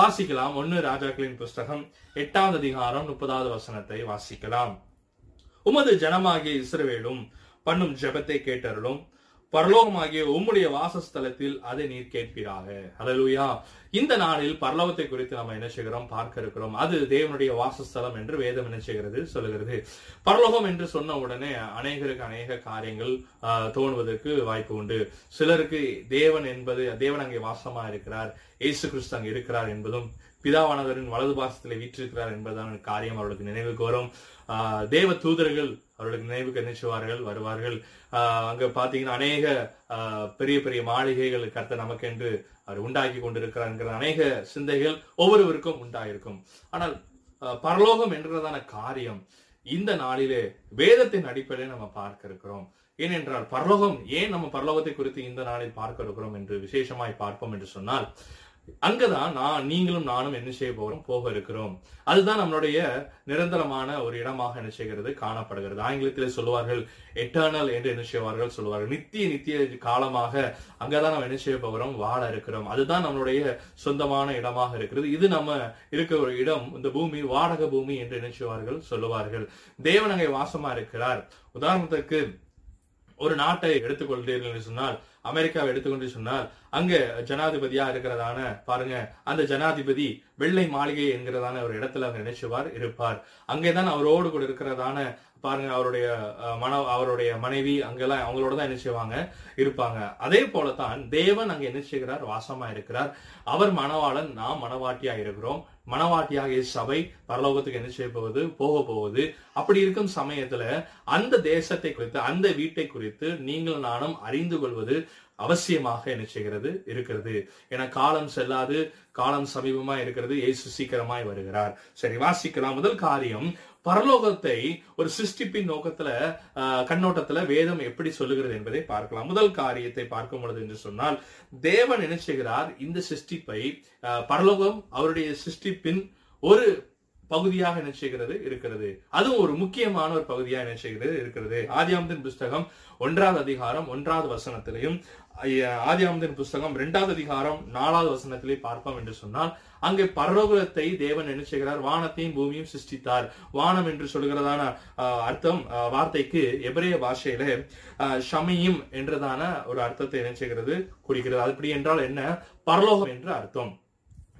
வாசிக்கலாம். ஒன்னு ராஜாக்களின் புஸ்தகம் எட்டாவது அதிகாரம் முப்பதாவது வசனத்தை வாசிக்கலாம். உமது ஜனமாகிய இஸ்ரவேலும் பண்ணும் ஜெபத்தை கேட்டருளும். பரலோகமாகிய உம்முடைய வாசஸ்தலத்தில் அதை நீர் கேட்பீராக. ஹalleluya இந்த நாளில் பரலோகத்தை குறித்து நம்ம என்ன செய்கிறோம்? பார்க்க இருக்கிறோம். அது தேவனுடைய வாசஸ்தலம் என்று வேதம் என்ன செய்கிறது? சொல்லுகிறது. பரலோகம் என்று சொன்ன உடனே அநேகருக்கு அநேக காரியங்கள் தோணுவதற்கு வாய்ப்பு உண்டு. சிலருக்கு தேவன் என்பது தேவன் அங்கே வாசமா இருக்கிறார். இயேசு கிறிஸ்து அங்கே இருக்கிறார் என்பதும் பிதாவானவரின் வலது பாசத்திலே வீற்றிருக்கிறார் என்பதான காரியம் அவர்களுக்கு நினைவுக்கு வரும். ஆஹ், தேவ தூதர்கள் அவர்களுக்கு நினைவுக்கு என்ன செய்வார்கள் வருவார்கள் அங்க பாத்தீங்கன்னா அநேக ஆஹ், பெரிய பெரிய மாளிகைகள் கத்த நமக்கு என்று அவர் உண்டாக்கி கொண்டிருக்கிறார் அநேக சிந்தைகள் ஒவ்வொருவருக்கும் உண்டாயிருக்கும். ஆனால் பரலோகம் என்றதான காரியம் இந்த நாளிலே வேதத்தின் அடிப்படையில் நம்ம பார்க்க இருக்கிறோம் ஏனென்றால் பரலோகம் ஏன் நம்ம பரலோகத்தை குறித்து இந்த நாளில் பார்க்க இருக்கிறோம் என்று விசேஷமாய் பார்ப்போம் என்று சொன்னால் அங்கதான் நான் நீங்களும் நானும் என்ன செய்ய போகிறோம் போக இருக்கிறோம். அதுதான் நம்மளுடைய நிரந்தரமான ஒரு இடமாக என்ன செய்கிறது? காணப்படுகிறது. ஆங்கிலத்தில் சொல்லுவார்கள் எட்டர்னல் என்று என்ன செய்வார்கள் சொல்லுவார்கள். நித்திய நித்திய காலமாக அங்கதான் நம்ம என்ன செய்ய போகிறோம் வாழ இருக்கிறோம். அதுதான் நம்மளுடைய சொந்தமான இடமாக இருக்கிறது. இது நம்ம இருக்கிற ஒரு இடம் இந்த பூமி வாடக பூமி என்று என்ன செய்வார்கள் சொல்லுவார்கள். தேவன் அங்கே வாசமா இருக்கிறார். உதாரணத்துக்கு ஒரு நாட்டை எடுத்துக்கொள்கிறீர்கள் என்று சொன்னால் அமெரிக்காவை எடுத்துக்கொண்டு சொன்னால் அங்க ஜனாதிபதியா இருக்கிறதான பாருங்க அந்த ஜனாதிபதி வெள்ளை மாளிகை என்கிறதான ஒரு இடத்துல அவர் நினைச்சுவார் இருப்பார். அங்கேதான் அவரோடு கூட இருக்கிறதான பாருங்க அவருடைய மன அவருடைய மனைவி அங்கெல்லாம் அவங்களோட தான் என்ன செய்வாங்க? இருப்பாங்க. அதே போலத்தான் தேவன் அங்க என்ன செய்கிறார்? வாசமா இருக்கிறார். அவர் மணவாளன் நாம் மணவாட்டியா இருக்கிறோம். மணவாட்டியாகிய சபை பரலோகத்துக்கு என்ன செய்ய போகுது? போக போகுது. அப்படி இருக்கும் சமயத்துல அந்த தேசத்தை குறித்து அந்த வீட்டை குறித்து நீங்கள் நானும் அறிந்து கொள்வது அவசியமாக என்ன செய்கிறது? இருக்கிறது. என காலம் செல்லாது. காலம் சமீபமா இருக்கிறது. இயேசு சீக்கிரமாய் வருகிறார். சரி வாசிக்கலாம். முதல் காரியம் பரலோகத்தை ஒரு சிருஷ்டிப்பின் நோக்கத்துல ஆஹ், கண்ணோட்டத்துல வேதம் எப்படி சொல்லுகிறது என்பதை பார்க்கலாம். முதல் காரியத்தை பார்க்கும் பொழுது என்று சொன்னால் தேவன் என்ன செய்கிறார்? இந்த சிருஷ்டிப்பை ஆஹ், பரலோகம் அவருடைய சிருஷ்டிப்பின் ஒரு பகுதியாக என்ன செய்கிறது? இருக்கிறது. அதுவும் ஒரு முக்கியமான ஒரு பகுதியாக என்ன செய்கிறது? இருக்கிறது. ஆதியாமத்தின் புஸ்தகம் ஒன்றாவது அதிகாரம் ஒன்றாவது வசனத்திலையும் ஐய- ஆதியாமத்தின் புஸ்தகம் இரண்டாவது அதிகாரம் நாலாவது வசனத்திலே பார்ப்போம் என்று சொன்னால் அங்கே பரலோகத்தை தேவன் என்ன செய்கிறார்? வானத்தையும் பூமியும் சிருஷ்டித்தார். வானம் என்று சொல்கிறதான ஆஹ், அர்த்தம் வார்த்தைக்கு எபிரேய பாஷையில ஆஹ், ஷமியும் என்றதான ஒரு அர்த்தத்தை என்ன செய்கிறது? குறிக்கிறது அப்படி என்றால் என்ன? பரலோகம் என்று அர்த்தம்.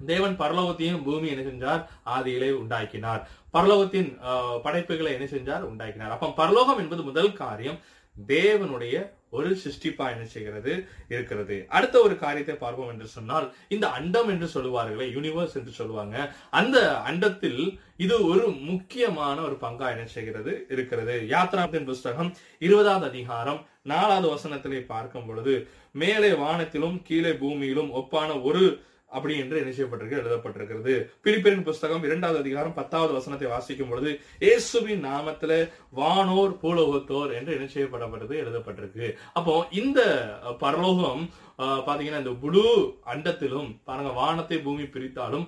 தேவன் பரலோகத்தையும் பூமி என்ன செஞ்சார்? ஆதியிலே உண்டாக்கினார். பரலோகத்தின் ஆஹ், படைப்புகளை என்ன செஞ்சார்? உண்டாக்கினார். அப்ப பரலோகம் என்பது முதல் காரியம். தேவனுடைய ஒரு சிருஷ்டிப்பா என்ன செய்கிறது? இருக்கிறது. அடுத்த ஒரு காரியத்தை பார்ப்போம் என்று சொன்னால் இந்த அண்டம் என்று சொல்லுவார்களே யூனிவர்ஸ் என்று சொல்லுவாங்க அந்த அண்டத்தில் இது ஒரு முக்கியமான ஒரு பங்கா என்ன செய்கிறது? இருக்கிறது. யாத்ராத்தின் புஸ்தகம் இருபதாவது அதிகாரம் நாலாவது வசனத்திலே பார்க்கும் பொழுது மேலே வானத்திலும் கீழே பூமியிலும் ஒப்பான ஒரு அப்படி என்று என்ன செய்யப்பட்டிருக்கு எழுதப்பட்டிருக்கிறது. பிலிப்பியரின் புஸ்தகம் இரண்டாவது அதிகாரம் பத்தாவது வசனத்தை வாசிக்கும் பொழுது இயேசுவின் நாமத்துல வானோர் பூலோகத்தோர் என்று நிச்சயப்படப்பட்டது எழுதப்பட்டிருக்கு. அப்போ இந்த பரலோகம் பாத்தீங்கன்னா இந்த முழு அண்டத்திலும் பாருங்க வானத்தை பூமி பிரித்தாலும்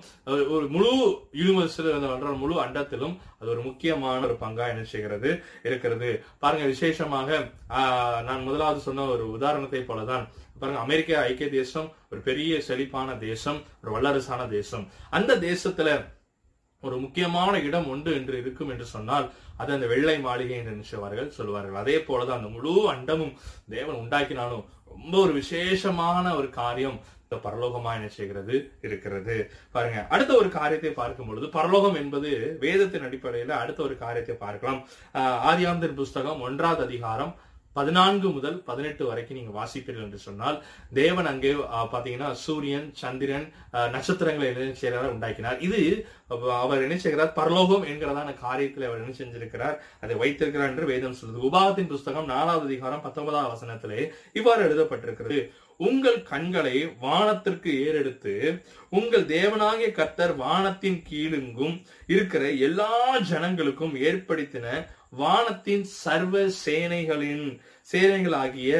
ஒரு முழு யூனிவர்சிட்டி முழு அண்டத்திலும் அது ஒரு முக்கியமான ஒரு பங்கா என்ன செய்கிறது இருக்கிறது. பாருங்க விசேஷமாக நான் முதலாவது சொன்ன ஒரு உதாரணத்தை போலதான் பாருங்க அமெரிக்க ஐக்கிய தேசம் ஒரு பெரிய செழிப்பான தேசம் ஒரு வல்லரசான தேசம். அந்த தேசத்துல ஒரு முக்கியமான இடம் உண்டு என்று இருக்கும் என்று சொன்னால் அது அந்த வெள்ளை மாளிகை என்று நினைச்சவார்கள் சொல்வார்கள் அதே போலதான் அந்த முழு அண்டமும் தேவன் உண்டாக்கினாலும் ரொம்ப ஒரு விசேஷமான ஒரு காரியம் இந்த பரலோகமா என்ன செய்கிறது இருக்கிறது. பாருங்க அடுத்த ஒரு காரியத்தை பார்க்கும் பொழுது பரலோகம் என்பது வேதத்தின் அடிப்படையில அடுத்த ஒரு காரியத்தை பார்க்கலாம். ஆஹ் ஆதியாந்தின் புஸ்தகம் ஒன்றாவது அதிகாரம் பதினான்கு முதல் பதினெட்டு வரைக்கும் நீங்க வாசிப்பீர்கள் என்று சொன்னால் தேவன் அங்கே பாத்தீங்கன்னா சூரியன் சந்திரன் நட்சத்திரங்களை என்ன செய்கிறார்? உண்டாக்கினார். இது அவர் என்ன செய்கிறார்? பரலோகம் என்கிறதான காரியத்தில் அவர் என்ன செஞ்சிருக்கிறார்? அதை வைத்திருக்கிறார் என்று வேதம் சொல்லுது. உபாகத்தின் புஸ்தகம் நாலாவது அதிகாரம் பத்தொன்பதாம் வசனத்திலே இவ்வாறு எழுதப்பட்டிருக்கிறது. உங்கள் கண்களை வானத்திற்கு ஏறெடுத்து உங்கள் தேவனாகிய கர்த்தர் வானத்தின் கீழுங்கும் இருக்கிற எல்லா ஜனங்களுக்கும் ஏற்படுத்தின வானத்தின் சர்வ சேனைகளின் சேனைகளாகிய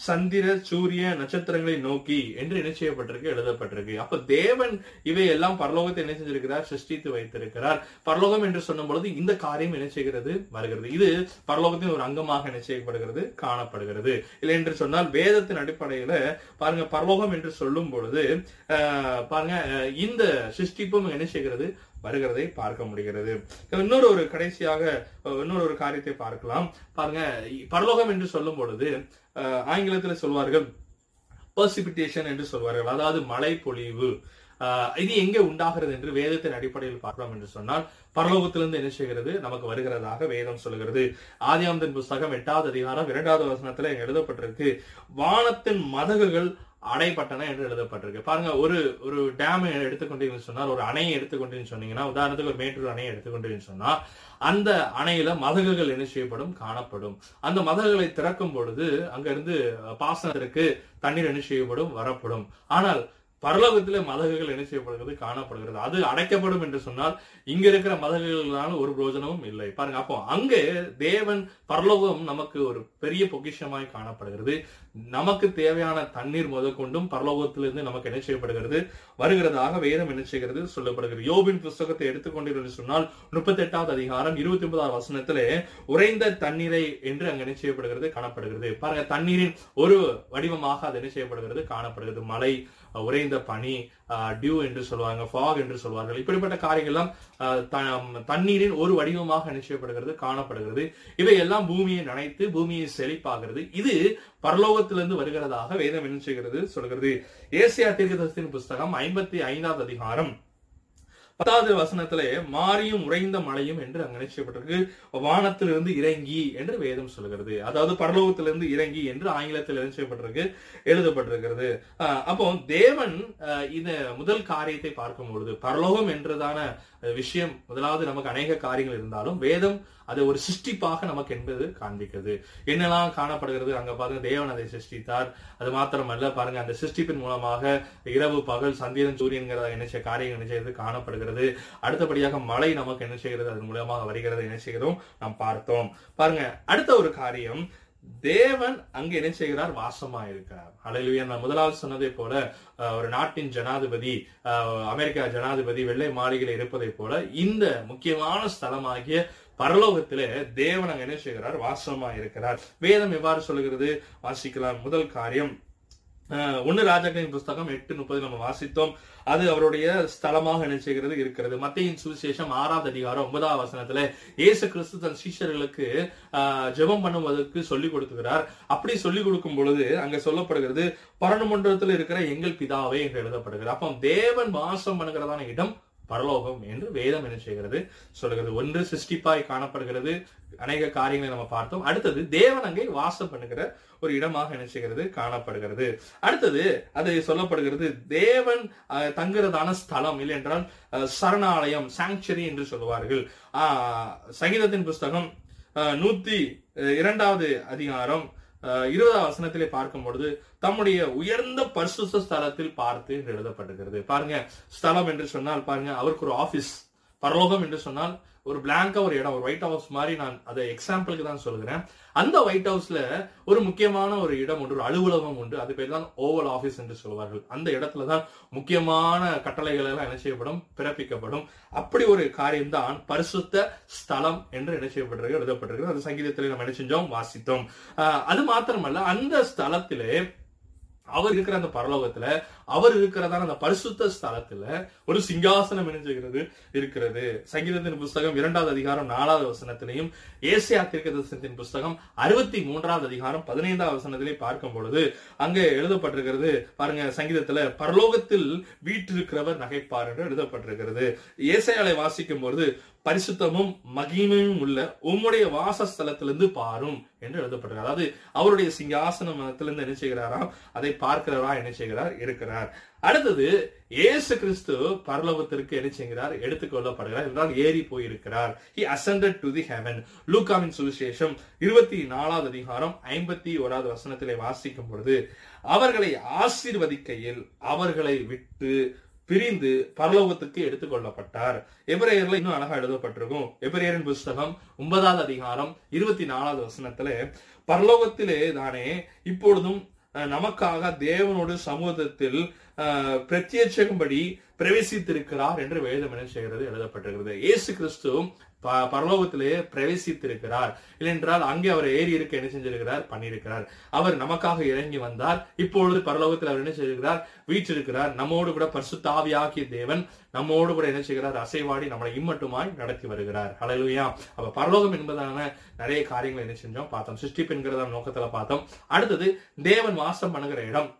சந்திர சூரிய நட்சத்திரங்களை நோக்கி என்று என்ன செய்யப்பட்டிருக்கு எழுதப்பட்டிருக்கு. அப்ப தேவன் இவை எல்லாம் பரலோகத்தை என்ன செஞ்சிருக்கிறார்? சிருஷ்டித்து வைத்திருக்கிறார். பரலோகம் என்று சொல்லும் பொழுது இந்த காரியம் என்ன செய்கிறது? வருகிறது. இது பரலோகத்தின் ஒரு அங்கமாக என்ன செய்யப்படுகிறது? காணப்படுகிறது. இல்லை என்று சொன்னால் வேதத்தின் அடிப்படையில பாருங்க பரலோகம் என்று சொல்லும் பொழுது ஆஹ், பாருங்க அஹ், இந்த சிருஷ்டிப்பும் என்ன செய்கிறது? வருகிறதை பார்க்க முடிகிறது. இன்னொரு ஒரு கடைசியாக இன்னொரு ஒரு காரியத்தை பார்க்கலாம். பாருங்க பரலோகம் என்று சொல்லும் பொழுது ஆங்கிலத்தில் சொல்வார்கள் பர்சிபிட்டேஷன் என்று சொல்வார்கள். அதாவது மழை பொழிவு ஆஹ் இது எங்கே உண்டாகிறது என்று வேதத்தின் அடிப்படையில் பார்க்கலாம் என்று சொன்னால் பரலோகத்திலிருந்து என்ன செய்கிறது? நமக்கு வருகிறதாக வேதம் சொல்லுகிறது. ஆதியாந்தன் புஸ்தகம் எட்டாவது அதிகாரம் இரண்டாவது வசனத்துல எழுதப்பட்டிருக்கு வானத்தின் மதகுகள் அடைப்பட்டன என்று எழுதப்பட்டிருக்கு. பாருங்க ஒரு ஒரு டேம் எடுத்துக்கொண்டீங்கன்னு சொன்னால் ஒரு அணையை எடுத்துக்கொண்டீங்கன்னு சொன்னீங்கன்னா உதாரணத்துக்கு ஒரு மேட்டூர் அணையை எடுத்துக்கொண்டீங்கன்னு சொன்னா அந்த அணையில மதகுகள் என்ன செய்யப்படும்? காணப்படும். அந்த மதகுகளை திறக்கும் பொழுது அங்க இருந்து பாசனத்திற்கு தண்ணீர் என்ன செய்யப்படும்? வரப்படும். ஆனால் பரலோகத்திலே மதகுகள் என்ன செய்யப்படுகிறது காணப்படுகிறது. அது அடைக்கப்படும் என்று சொன்னால் இங்க இருக்கிற மதகுகளால ஒரு பிரயோஜனமும் இல்லை. பாருங்க அப்போ அங்கே தேவன் பரலோகம் நமக்கு ஒரு பெரிய பொக்கிஷமாய் காணப்படுகிறது. நமக்கு தேவையான தண்ணீர் முதற்கொண்டும் பரலோகத்திலிருந்து நமக்கு என்ன செய்யப்படுகிறது? வருகிறதாக வேதம் என்ன செய்கிறது? சொல்லப்படுகிறது. யோபின் புஸ்தகத்தை எடுத்துக்கொண்டீர்கள் சொன்னால் முப்பத்தி எட்டாவது அதிகாரம் இருபத்தி ஒன்பதாவது வசனத்திலே உறைந்த தண்ணீரை என்று அங்க என்ன செய்யப்படுகிறது? காணப்படுகிறது. பாருங்க தண்ணீரின் ஒரு வடிவமாக அது என்ன செய்யப்படுகிறது? காணப்படுகிறது. மலை உறைந்த பனி டியூ என்று சொல்லுவாங்க ஃபாக் என்று சொல்வார்கள் இப்படிப்பட்ட காரியங்கள்லாம் த- தண்ணீரின் ஒரு வடிவமாக நிச்சயப்படுகிறது காணப்படுகிறது. இவையெல்லாம் பூமியை நனைத்து பூமியை செழிப்பாகிறது. இது பரலோகத்திலிருந்து வருகிறதாக வேதம் என்ன செய்கிறது சொல்கிறது? ஏசியா தீர்க்கதரிசியின் புஸ்தகம் ஐம்பத்தி ஐந்தாவது அதிகாரம். பத்தாவது வசனத்திலே மாறியும் உறைந்த மழையும் என்று அங்க நிச்சயப்பட்டிருக்கு வானத்திலிருந்து இறங்கி என்று வேதம் சொல்கிறது அதாவது பரலோகத்திலிருந்து இறங்கி என்று ஆங்கிலத்தில் என்ன செய்யப்பட்டிருக்கு? எழுதப்பட்டிருக்கிறது. அப்போ தேவன் இந்த முதல் காரியத்தை பார்க்கும் பொழுது பரலோகம் என்றதான விஷயம் முதலாவது நமக்கு அநேக காரியங்கள் இருந்தாலும் வேதம் அதை ஒரு சிருஷ்டிப்பாக நமக்கு என்பது காண்பிக்கிறது. என்னெல்லாம் காணப்படுகிறது? அங்க பாருங்க தேவன் அதை சிருஷ்டித்தார். அது மாத்திரமல்ல பாருங்க அந்த சிருஷ்டிப்பின் மூலமாக இரவு பகல் சந்திரன் சூரியன்கிற என்ன செய்ய காரியங்கள் என்ன செய்யறது? காணப்படுகிறது. அடுத்தபடியாக மழை நமக்கு என்ன செய்கிறது? அதன் மூலமாக வருகிறது. என்ன செய்கிறோம்? நாம் பார்த்தோம். பாருங்க அடுத்த ஒரு காரியம் தேவன் அங்கு என்ன செய்கிறார்? வாசமா இருக்கிறார். அலையிலுயா நான் முதலாவது சொன்னதை போல அஹ், ஒரு நாட்டின் ஜனாதிபதி அஹ், அமெரிக்கா ஜனாதிபதி வெள்ளை மாளிகையில் இருப்பதை போல இந்த முக்கியமான ஸ்தலமாகிய பரலோகத்திலே தேவன் அங்க என்ன செய்கிறார்? வாசமா இருக்கிறார். வேதம் எவ்வாறு சொல்லுகிறது? வாசிக்கலாம். முதல் காரியம் ஒன்னு ராஜாக்களின் புஸ்தகம் எட்டு முப்பது நம்ம வாசித்தோம். அது அவருடைய ஸ்தலமாக நினைச்சுகிறது இருக்கிறது. மத்தியின் சுவிசேஷம் ஆறாவது அதிகாரம் ஒன்பதாவது வசனத்துல இயேசு கிறிஸ்து தன் சீஷர்களுக்கு ஆஹ், ஜெபம் பண்ணுவதற்கு சொல்லிக் கொடுத்துக்கிறார் அப்படி சொல்லிக் கொடுக்கும் பொழுது அங்க சொல்லப்படுகிறது பரணமன்றத்தில் இருக்கிற எங்கள் பிதாவே என்று எழுதப்படுகிறது. அப்போ தேவன் வாசம் பண்ணுகிறதான இடம் பரலோகம் என்று வேதம் என்ன செய்கிறது? சொல்லுகிறது. ஒன்று சிருஷ்டிப்பாய் காணப்படுகிறது. அநேக காரியங்களை நம்ம பார்த்தோம். அடுத்தது தேவன் அங்கே வாசம் பண்ணுகிற ஒரு இடமாக என்ன செய்கிறது? காணப்படுகிறது. அடுத்தது அது சொல்லப்படுகிறது தேவன் தங்குறதான ஸ்தலம் இல்லை என்றால் சரணாலயம் சாங்சரி என்று சொல்லுவார்கள். ஆஹ், சங்கீதத்தின் புஸ்தகம் நூத்தி இரண்டாவது அதிகாரம் இருபதாம் வசனத்திலே பார்க்கும் பொழுது தம்முடைய உயர்ந்த பரிசுத்த ஸ்தலத்தில் பார்த்து என்று எழுதப்பட்டிருக்கிறது. பாருங்க ஸ்தலம் என்று சொன்னால் பாருங்க அவருக்கு ஒரு ஆபீஸ் பரலோகம் என்று சொன்னால் ஒரு பிளாங்கா ஒரு இடம் ஒரு ஒயிட் ஹவுஸ் மாதிரி நான் அதை எக்ஸாம்பிளுக்கு தான் சொல்கிறேன் அந்த ஒயிட் ஹவுஸ்ல ஒரு முக்கியமான ஒரு இடம் உண்டு ஒரு அலுவலகம் உண்டு. அது பேர் தான் ஓவல் ஆஃபீஸ் என்று சொல்வார்கள். அந்த இடத்துல தான் முக்கியமான கட்டளைகள் எல்லாம் என்ன செய்யப்படும்? பிறப்பிக்கப்படும். அப்படி ஒரு காரியம்தான் பரிசுத்த ஸ்தலம் என்று என்ன செய்யப்பட்டிருக்கு எழுதப்பட்டிருக்கு அது சங்கீதத்திலே நம்ம என்ன செஞ்சோம்? வாசித்தோம். அது மாத்திரமல்ல அந்த ஸ்தலத்திலே அவர் இருக்கிற அந்த பரலோகத்துல அவர் இருக்கிறதான அந்த பரிசுத்த ஸ்தலத்துல ஒரு சிங்காசனம் இணைஞ்சுகிறது இருக்கிறது. சங்கீதத்தின் புஸ்தகம் இரண்டாவது அதிகாரம் நாலாவது வசனத்திலையும் ஏசியா தீர்க்கதரிசனத்தின் புஸ்தகம் அறுபத்தி மூன்றாவது அதிகாரம் பதினைந்தாவது வசனத்திலே பார்க்கும் பொழுது அங்க எழுதப்பட்டிருக்கிறது பாருங்க சங்கீதத்துல பரலோகத்தில் வீற்றிருக்கிறவர் நகைப்பார் என்று எழுதப்பட்டிருக்கிறது. ஏசையாலை வாசிக்கும் பொழுது பரிசுத்தமும் மகிமையும் உள்ள உம்முடைய வாசஸ்தலத்திலிருந்து பாரும் என்று எழுதப்படுகிறார் அதாவது அவருடைய சிங்காசனத்திலிருந்து என்ன செய்கிறாராம்? அதை பார்க்கிறவரா என்ன செய்கிறார்? இருக்கிறார். அடுத்தது இயேசு கிறிஸ்து பரலோகத்திற்கு என்ன செய்கிறார்? எடுத்துக்கொள்ளப்படுகிறார் என்றால் ஏறி போயிருக்கிறார். He ascended to the heaven லூக்காவின் சுவிசேஷம் இருபத்தி நாலாவது அதிகாரம் ஐம்பத்தி ஓராவது வசனத்திலே வாசிக்கும் பொழுது அவர்களை ஆசீர்வதிக்கையில் அவர்களை விட்டு பிரிந்து பரலோகத்துக்கு எடுத்துக்கொள்ளப்பட்டார். எபிரேயர்ல இன்னும் அழகா எழுதப்பட்டிருக்கும். எபிரேயரின் புஸ்தகம் ஒன்பதாவது அதிகாரம் இருபத்தி நாலாவது வசனத்துல பரலோகத்திலே தானே இப்பொழுதும் அஹ், நமக்காக தேவனோடு சமூகத்தில் அஹ், பிரத்யட்சகும்படி பிரவேசித்திருக்கிறார் என்று வேதம் என்ன செய்கிறது? எழுதப்பட்டிருக்கிறது. இயேசு கிறிஸ்து பரலோகத்திலேயே பிரவேசித்திருக்கிறார். இல்லைன்றால் அங்கே அவர் ஏறி இருக்க என்ன செஞ்சிருக்கிறார்? பண்ணியிருக்கிறார். அவர் நமக்காக இறங்கி வந்தார். இப்பொழுது பரலோகத்தில் அவர் என்ன செய்திருக்கிறார்? வீற்றிருக்கிறார். நம்மோடு கூட பரிசுத்தாவியாகிய தேவன் நம்மோடு கூட என்ன செய்கிறார்? அசைவாடி நம்மளை இம்மட்டுமாய் நடத்தி வருகிறார். ஹalleluya. அப்ப பரலோகம் என்பதான நிறைய காரியங்களை என்ன செஞ்சோம்? பார்த்தோம். சிருஷ்டிப்பு என்கிறத நோக்கத்துல பார்த்தோம். அடுத்தது தேவன் வாசம் பண்ணுகிற இடம்.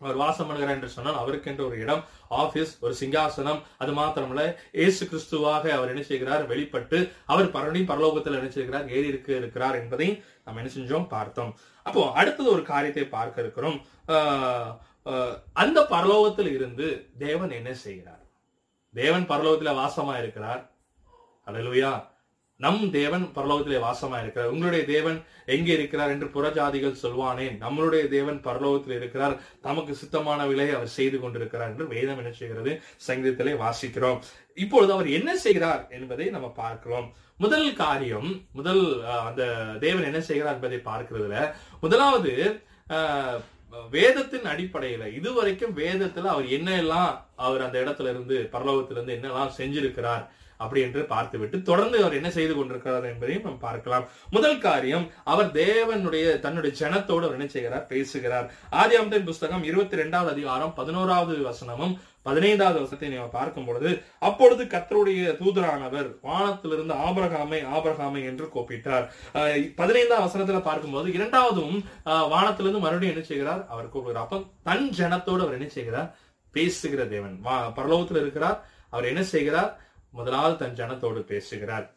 அவர் வாசம் பண்ணுகிறார் என்று சொன்னால் அவருக்கென்று ஒரு இடம் ஆபீஸ் ஒரு சிங்காசனம். அது மாத்திரமல்ல ஏசு கிறிஸ்துவாக அவர் என்ன செய்கிறார்? வெளிப்பட்டு அவர் பரவனையும் பரலோகத்தில் என்ன செய்கிறார்? ஏறி இருக்க இருக்கிறார் என்பதை நாம் என்ன செஞ்சோம்? பார்த்தோம். அப்போ அடுத்தது ஒரு காரியத்தை பார்க்க இருக்கிறோம். ஆஹ், அந்த பரலோகத்தில் இருந்து தேவன் என்ன செய்கிறார்? தேவன் பரலோகத்துல வாசமா இருக்கிறார். அல்லேலூயா நம் தேவன் பரலோகத்திலே வாசமா இருக்கிறார். உங்களுடைய தேவன் எங்கே இருக்கிறார் என்று புறஜாதிகள் சொல்வானேன் நம்மளுடைய தேவன் பரலோகத்தில் இருக்கிறார். தமக்கு சித்தமான விலையை அவர் செய்து கொண்டிருக்கிறார் என்று வேதம் என்ன செய்கிறது? சங்கீதத்திலே வாசிக்கிறோம். இப்பொழுது அவர் என்ன செய்கிறார் என்பதை நம்ம பார்க்கிறோம். முதல் காரியம் முதல் அஹ், அந்த தேவன் என்ன செய்கிறார் என்பதை பார்க்கிறதுல முதலாவது வேதத்தின் அடிப்படையில இதுவரைக்கும் வேதத்துல அவர் என்ன எல்லாம் அவர் அந்த இடத்துல இருந்து பரலோகத்திலிருந்து என்னெல்லாம் செஞ்சிருக்கிறார் அப்படி என்று பார்த்துவிட்டு தொடர்ந்து அவர் என்ன செய்து கொண்டிருக்கிறார் என்பதையும் நாம் பார்க்கலாம். முதல் காரியம் அவர் தேவனுடைய தன்னுடைய ஜனத்தோடு அவர் என்ன செய்கிறார்? பேசுகிறார். ஆதி அம்தன் புஸ்தகம் இருபத்தி ரெண்டாவது அதிகாரம் பதினோராவது வசனமும் பதினைந்தாவது வருஷத்தை நீங்க பார்க்கும் பொழுது அப்பொழுது கத்தருடைய தூதரானவர் வானத்திலிருந்து ஆபரகாமை ஆபரகாமை என்று கூப்பிட்டார். அஹ் பதினைந்தாம் வசனத்துல பார்க்கும்போது இரண்டாவதும் வானத்திலிருந்து மறுபடியும் என்ன செய்கிறார்? அவர் கூப்பிடுகிறார். அப்ப தன் ஜனத்தோடு அவர் என்ன செய்கிறார்? பேசுகிற தேவன் வா- பரலோகத்தில் இருக்கிறார். அவர் என்ன செய்கிறார்? முதலாவது தன் ஜனத்தோடு பேசுகிறார்.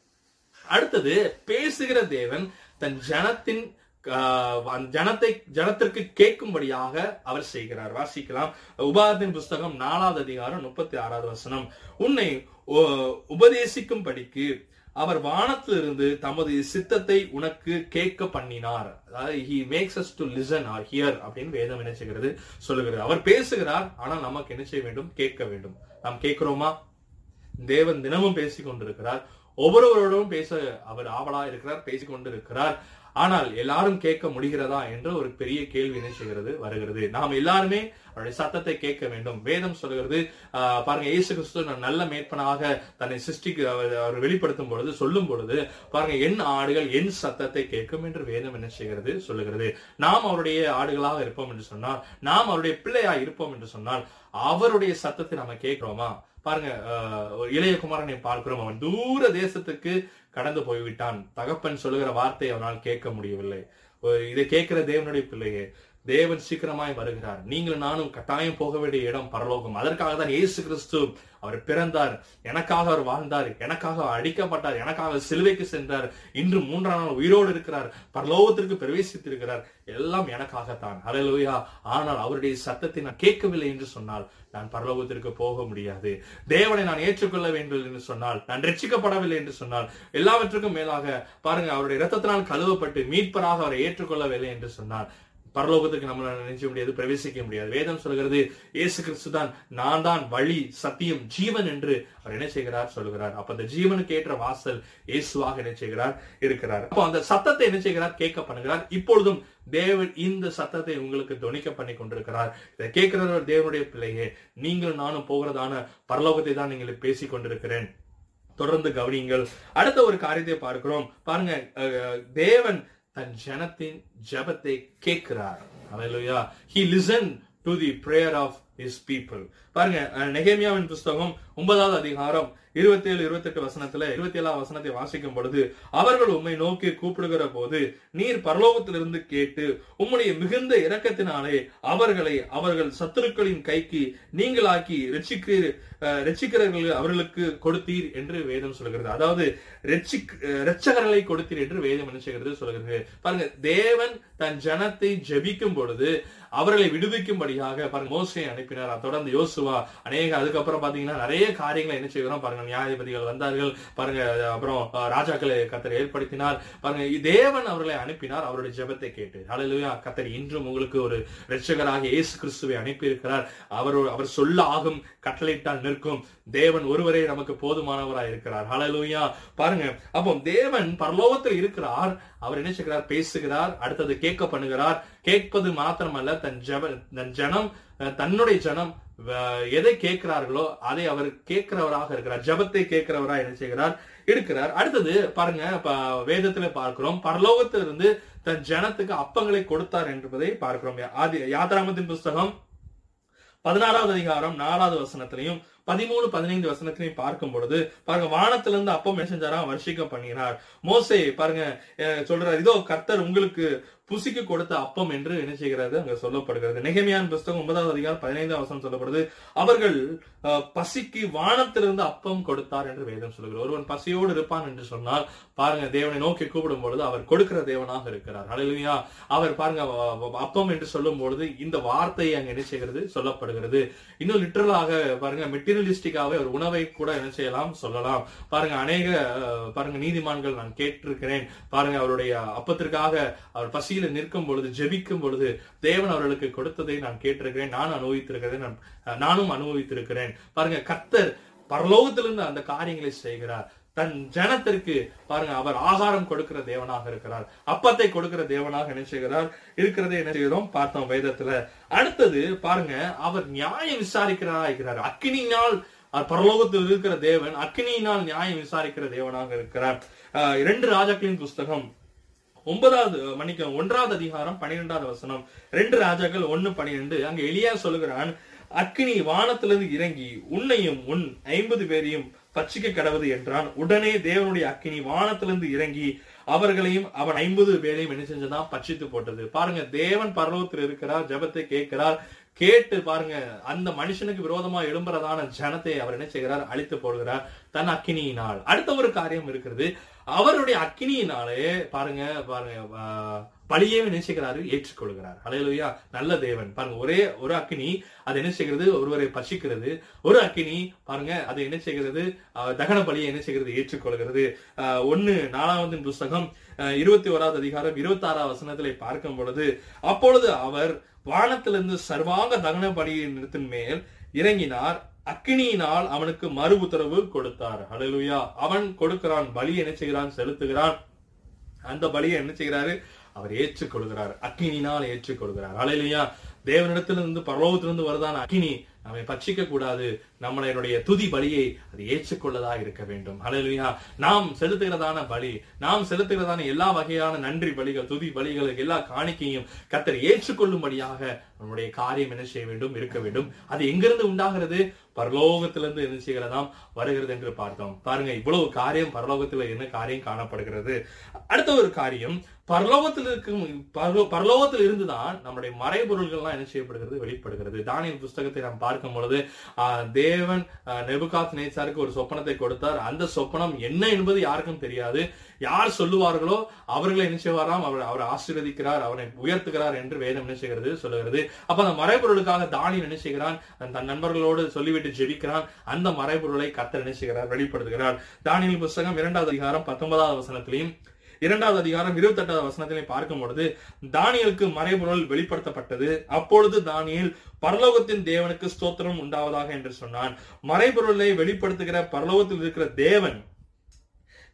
அடுத்தது பேசுகிற தேவன் தன் ஜனத்தின் ஜனத்தை ஜனத்திற்கு கேட்கும்படியாக அவர் செய்கிறார். வாசிக்கலாம். உபாதத்தின் புஸ்தகம் நாலாவது அதிகாரம் முப்பத்தி ஆறாவது வசனம். உன்னை உ- உபதேசிக்கும்படிக்கு அவர் வானத்திலிருந்து தமது சித்தத்தை உனக்கு கேட்க பண்ணினார். அதாவது he makes us to listen or hear அப்படின்னு வேதம் என்ன செய்கிறது? சொல்லுகிறது. அவர் பேசுகிறார் ஆனால் நமக்கு என்ன செய்ய வேண்டும்? கேட்க வேண்டும். நாம் கேட்கிறோமா? தேவன் தினமும் பேசிக் கொண்டிருக்கிறார் ஒவ்வொருவரோடும் பேச அவர் ஆவலா இருக்கிறார் பேசிக்கொண்டு இருக்கிறார் ஆனால் எல்லாரும் கேட்க முடிகிறதா என்ற ஒரு பெரிய கேள்வி என்ன செய்கிறது? வருகிறது. நாம் எல்லாருமே அவருடைய சத்தத்தை கேட்க வேண்டும். வேதம் சொல்கிறது பாருங்க இயேசு கிறிஸ்து நல்ல மேற்பனாக தன்னை சிருஷ்டிக்கு அவர் அவர் வெளிப்படுத்தும் பொழுது சொல்லும் பொழுது பாருங்க என் ஆடுகள் என் சத்தத்தை கேட்கும் என்று வேதம் என்ன செய்கிறது? சொல்லுகிறது. நாம் அவருடைய ஆடுகளாக இருப்போம் என்று சொன்னால் நாம் அவருடைய பிள்ளையா இருப்போம் என்று சொன்னால் அவருடைய சத்தத்தை நம்ம கேட்கிறோமா? பாருங்க ஆஹ், ஒரு இளைய குமாரனை பார்க்கிறோம் அவன் தூர தேசத்துக்கு கடந்து போய்விட்டான். தகப்பன் சொல்லுகிற வார்த்தை அவனால் கேட்க முடியவில்லை. இதை கேட்கிற தேவனுடைய பிள்ளையே தேவன் சீக்கிரமாய் வருகிறார். நீங்களும் நானும் கட்டாயம் போக வேண்டிய இடம் பரலோகம். அதற்காக தான் இயேசு கிறிஸ்து அவர் பிறந்தார். எனக்காக அவர் வாழ்ந்தார். எனக்காக அவர் அடிக்கப்பட்டார். எனக்காக சிலுவைக்கு சென்றார். இன்று மூன்றாம் நாள் உயிரோடு இருக்கிறார். பரலோகத்திற்கு பிரவேசித்திருக்கிறார். எல்லாம் எனக்காகத்தான் ஹalleluya ஆனால் அவருடைய சத்தத்தை நான் கேட்கவில்லை என்று சொன்னால் நான் பரலோகத்திற்கு போக முடியாது. தேவனை நான் ஏற்றுக்கொள்ள வேண்டும் என்று சொன்னால் நான் ரட்சிக்கப்படவில்லை என்று சொன்னால் எல்லாவற்றுக்கும் மேலாக பாருங்க அவருடைய இரத்தத்தினால் கழுவப்பட்டு மீட்பராக அவரை ஏற்றுக்கொள்ளவில்லை என்று சொன்னால் பரலோகத்துக்கு நம்மளால நினைச்ச முடியாது பிரவேசிக்க முடியாது. வேதம் சொல்கிறது இயேசு கிறிஸ்து தான் நான் தான் வழி சத்தியம் ஜீவன் என்று அவர் என்ன செய்கிறார்? சொல்லுகிறார். அப்ப அந்த ஜீவனுக்கு ஏற்ற வாசல் இயேசுவாக என்ன செய்கிறார்? இருக்கிறார். அப்போ அந்த சத்தத்தை என்ன செய்கிறார்? கேட்க பண்ணுகிறார் இப்பொழுதும் தேவன் இந்த சத்தத்தை உங்களுக்கு துணிக்க பண்ணி கொண்டிருக்கிறார். இதை கேட்கிறவர் தேவனுடைய பிள்ளையே நீங்களும் நானும் போகிறதான பரலோகத்தை தான் நீங்கள் பேசிக் கொண்டிருக்கிறேன். தொடர்ந்து கவனியுங்கள். அடுத்த ஒரு காரியத்தை பார்க்கிறோம். பாருங்க அஹ், தேவன் தன் ஜனத்தின் ஜெபத்தை கேட்கிறார் ஹalleluya he listened to the prayer of his people பாருங்க நெகேமியாவின் புஸ்தகம் ஒன்பதாவது அதிகாரம் இருபத்தி ஏழு இருபத்தி எட்டு வசனத்துல இருபத்தி ஏழாம் வசனத்தை வாசிக்கும் பொழுது அவர்கள் உண்மை நோக்கி கூப்பிடுகிற போது நீர் பரலோகத்திலிருந்து கேட்டு உம்முடைய மிகுந்த இரக்கத்தினாலே அவர்களை அவர்கள் சத்துருக்களின் கைக்கு நீங்களாக்கி ரட்சிக்கிறீர் அஹ், ரட்சிக்கிறவர்கள் அவர்களுக்கு கொடுத்தீர் என்று வேதம் சொல்கிறது. அதாவது ரட்சிக் அஹ், ரட்சகர்களை கொடுத்தீர் என்று வேதம் என்ன செய்கிறது சொல்கிறது. பாருங்க தேவன் தன் ஜனத்தை ஜபிக்கும் பொழுது அவர்களை விடுவிக்கும்படியாக பாருங்க மோசை அனுப்பி அனுப்பினார். அதோட அந்த யோசுவா அநேக அதுக்கப்புறம் பாத்தீங்கன்னா நிறைய காரியங்களை என்ன செய்கிறோம் பாருங்க. நியாயாதிபதிகள் வந்தார்கள். பாருங்க அப்புறம் ராஜாக்களை கத்தர் ஏற்படுத்தினார். பாருங்க தேவன் அவர்களை அனுப்பினார். அவருடைய ஜெபத்தை கேட்டு. ஹalleluya. கத்தர் இன்றும் உங்களுக்கு ஒரு ரட்சகராக இயேசு கிறிஸ்துவை அனுப்பியிருக்கிறார். அவர் அவர் சொல்ல ஆகும் கட்டளையிட்டால் நிற்கும். தேவன் ஒருவரே நமக்கு போதுமானவராய் இருக்கிறார். ஹalleluya. பாருங்க அப்போ தேவன் பரலோகத்தில் இருக்கிறார். அவர் என்ன செய்கிறார்? பேசுகிறார். அடுத்தது கேட்க பண்ணுகிறார் கேட்பது மாத்திரமல்ல தன் ஜப தன் ஜனம் தன்னுடைய ஜனம் எதை கேட்கிறார்களோ அதை அவர் கேட்கிறவராக இருக்கிறார். ஜெபத்தை கேட்கிறவராக என்ன செய்கிறார்? இருக்கிறார். அடுத்தது பாருங்க வேதத்துல பார்க்கிறோம். பரலோகத்திலிருந்து தன் ஜனத்துக்கு அப்பங்களை கொடுத்தார் என்பதை பார்க்கிறோம். ஆதி யாத்ராமத்தின் புஸ்தகம் பதினாறாவது அதிகாரம் நாலாவது வசனத்திலையும் பதிமூணு பதினைந்து வசனத்திலையும் பார்க்கும் பொழுது பாருங்க வானத்திலிருந்து இருந்து என்ன செஞ்சாராம் பண்ணினார். மோசே பாருங்க சொல்றாரு சொல்றார் இதோ கர்த்தர் உங்களுக்கு புசிக்கு கொடுத்த அப்பம் என்று என்ன செய்கிறது அங்க சொல்லப்படுகிறது. நெகமியான் புஸ்தகம் ஒன்பதாவது அதிகாரம் பதினைந்தாம் வசனம் சொல்லப்படுது அவர்கள் பசிக்கு வானத்திலிருந்து அப்பம் கொடுத்தார் என்று வேதம் சொல்லுகிறது. ஒருவன் பசியோடு இருப்பான் என்று சொன்னால் பாருங்க தேவனை நோக்கி கூப்பிடும் பொழுது அவர் கொடுக்கிற தேவனாக இருக்கிறார். ஹalleluya. அவர் பாருங்க அப்பம் என்று சொல்லும் பொழுது இந்த வார்த்தையை அங்க என்ன செய்கிறது? சொல்லப்படுகிறது. இன்னும் லிட்டரலாக பாருங்க மெட்டீரியலிஸ்டிக்காவே ஒரு உணவை கூட என்ன செய்யலாம் சொல்லலாம். பாருங்க அநேக பாருங்க நீதிமான்கள் நான் கேட்டிருக்கிறேன். பாருங்க அவருடைய அப்பத்திற்காக அவர் பசியில நிற்கும் பொழுது ஜெபிக்கும் பொழுது தேவன் அவர்களுக்கு கொடுத்ததை நான் கேட்டிருக்கிறேன். நான் அனுபவித்திருக்கிறேன் நான் நானும் அனுபவித்திருக்கிறேன். பாருங்க கர்த்தர் பரலோகத்திலிருந்து அந்த காரியங்களை செய்கிறார். தன் ஜனத்திற்கு பாருங்க அவர் ஆகாரம் கொடுக்கிற தேவனாக இருக்கிறார். அப்பத்தை கொடுக்கிற தேவனாக நினைச்சுகிறார் இருக்கிறதே இருக்கிறதை என்ன செய்கிறோம்? பார்த்தோம் வேதத்துல. அடுத்தது பாருங்க அவர் நியாயம் விசாரிக்கிறதா இருக்கிறார். அக்கினியினால் பரலோகத்தில் இருக்கிற தேவன் அக்கினியினால் நியாயம் விசாரிக்கிற தேவனாக இருக்கிறார். ஆஹ் இரண்டு ராஜாக்களின் புஸ்தகம். ஒன்பதாவது மணிக்கு ஒன்றாவது அதிகாரம் பன்னிரெண்டாவது வசனம். ரெண்டு ராஜாக்கள் ஒன்னு பன்னிரெண்டு. அங்க எளியா சொல்லுகிறான் அக்கினி வானத்திலிருந்து இறங்கி உன்னையும் உன் ஐம்பது பேரையும் பச்சிக்க கடவுது என்றான். உடனே தேவனுடைய அக்கினி வானத்திலிருந்து இறங்கி அவர்களையும் அவன் ஐம்பது பேரையும் என்ன செஞ்சதான் பட்சித்து போட்டது. பாருங்க தேவன் பரலோகத்தில் இருக்கிறார் ஜெபத்தை கேட்கிறார். கேட்டு பாருங்க அந்த மனுஷனுக்கு விரோதமா எழும்புறதான ஜனத்தை அவர் என்ன செய்கிறார்? அழித்து போடுகிறார். தன் அக்கினியினால். அடுத்த ஒரு காரியம் இருக்கிறது. அவருடைய அக்கினியினாலே பாருங்க பாருங்க ஆஹ், நினைச்சுக்கிறாரு என்ன செய்கிறாரு ஏற்றுக்கொள்கிறார். அலையலுயா நல்ல தேவன். பாருங்க ஒரே ஒரு அக்கினி அது என்ன செய்கிறது? ஒருவரை பசிக்கிறது. ஒரு அக்கினி பாருங்க அது என்ன செய்கிறது? தகன பலியை என்ன செய்கிறது? ஏற்றுக்கொள்கிறது. ஆஹ், ஒண்ணு நாலாவது புஸ்தகம் ஆஹ், இருபத்தி ஓராவது அதிகாரம் இருபத்தி ஆறாவது வசனத்திலே பார்க்கும் பொழுது அப்பொழுது அவர் வானத்திலிருந்து சர்வாங்க தகன பலியின் நிறுத்தின் மேல் இறங்கினார். அக்கினியினால் அவனுக்கு மறு உத்தரவு கொடுத்தார். ஹalleluya. அவன் கொடுக்கிறான் பலி என்ன செய்கிறான்? செலுத்துகிறான். அந்த பலியை என்ன செய்கிறாரு? அவர் ஏற்றுக்கொள்கிறார். அக்கினினால் ஏற்றுக்கொள்கிறார். ஹalleluya. தேவனிடத்திலிருந்து பரலோகத்திலிருந்து வருதான அக்கினி? நம்மை பட்சிக்க கூடாது. நம்மளுடைய துதி பலியை அது ஏற்றுக்கொள்ளதா இருக்க வேண்டும். அலையா நாம் செலுத்துகிறதான பலி நாம் செலுத்துகிறதான எல்லா வகையான நன்றி பலிகள் துதி பலிகள் எல்லா காணிக்கையும் கத்தர் ஏற்றுக்கொள்ளும்படியாக நம்முடைய காரியம் என்ன செய்ய வேண்டும் இருக்க வேண்டும். அது எங்கிருந்து உண்டாகிறது? பரலோகத்திலிருந்து என்ன செய்கிறதாம் வருகிறது என்று பார்த்தோம். பாருங்க இவ்வளவு காரியம் பரலோகத்தில் என்ன காரியம் காணப்படுகிறது? அடுத்த ஒரு காரியம் பரலோகத்தில் இருக்கும் பரலோ- பரலோகத்தில் இருந்துதான் நம்முடைய மறைபொருள்கள்லாம் என்ன செய்யப்படுகிறது? வெளிப்படுகிறது. தானியல் புஸ்தகத்தை நாம் பார்க்கும் பொழுது ஆஹ், தேவன் நெபுகாத் நேச்சாருக்கு ஒரு சொப்பனத்தை கொடுத்தார். அந்த சொப்பனம் என்ன என்பது யாருக்கும் தெரியாது. யார் சொல்லுவார்களோ அவர்களை என்ன செய்வாராம்? அவர் அவரை ஆசீர்வதிக்கிறார் அவரை உயர்த்துகிறார் என்று வேதம் என்ன செய்கிறது சொல்லுகிறது. அப்ப அந்த மறைபொருளுக்காக தானி என்ன செய்கிறான்? தன் நண்பர்களோடு சொல்லிவிட்டு ஜெபிக்கிறான். அந்த மறைபொருளை கத்தர் என்ன செய்கிறார்? வெளிப்படுத்துகிறார். தானியல் புஸ்தகம் இரண்டாவது அதிகாரம் பத்தொன்பதாவது வசனத்திலையும் இரண்டாவது அதிகாரம் இருபத்தி எட்டாவது வசனத்திலே பார்க்கும் பொழுது தானியலுக்கு மறைபொருள் வெளிப்படுத்தப்பட்டது. அப்பொழுது தானியல் பரலோகத்தின் தேவனுக்கு ஸ்தோத்திரம் உண்டாவதாக என்று சொன்னான். மறைபொருளை வெளிப்படுத்துகிற பரலோகத்தில் இருக்கிற தேவன்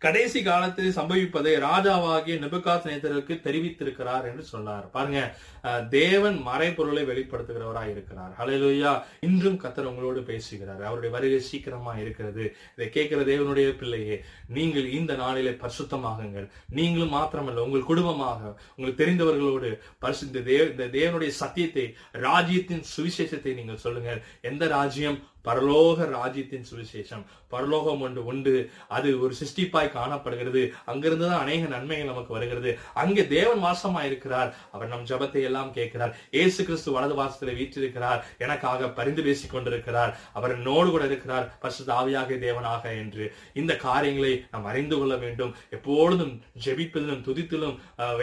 கடைசி காலத்தில் சம்பவிப்பதை ராஜாவாகிய நெபுகாத் நேதருக்கு தெரிவித்திருக்கிறார் என்று சொன்னார். பாருங்க அஹ், தேவன் மறைபொருளை வெளிப்படுத்துகிறவராய் இருக்கிறார். ஹalleluya. இன்றும் கத்தர் உங்களோடு பேசுகிறார். அவருடைய வருகை சீக்கிரமா இருக்கிறது. இதை கேட்கிற தேவனுடைய பிள்ளையே நீங்கள் இந்த நாளிலே பரிசுத்தமாகுங்கள். நீங்களும் மாத்திரமல்ல உங்கள் குடும்பமாக உங்களுக்கு தெரிந்தவர்களோடு பரிசு இந்த தேவ இந்த தேவனுடைய சத்தியத்தை ராஜ்யத்தின் சுவிசேஷத்தை நீங்கள் சொல்லுங்கள். எந்த ராஜ்யம் பரலோக ராஜ்யத்தின் சுவிசேஷம். பரலோகம் ஒன்று உண்டு. அது ஒரு சிருஷ்டிப்பாய் காணப்படுகிறது. அங்கிருந்து தான் அநேக நன்மைகள் நமக்கு வருகிறது. அங்கே தேவன் வாசமா இருக்கிறார் அவர் நம் ஜபத்தை எல்லாம் கேட்கிறார். ஏசு கிறிஸ்து வலது வாசத்தில் வீற்றிருக்கிறார். எனக்காக பரிந்து பேசிக் கொண்டிருக்கிறார். அவர் நோடு கூட இருக்கிறார். பசு தாவியாக தேவனாக என்று. இந்த காரியங்களை நாம் அறிந்து கொள்ள வேண்டும். எப்பொழுதும் ஜெபிப்பதிலும் துதித்திலும் அஹ்,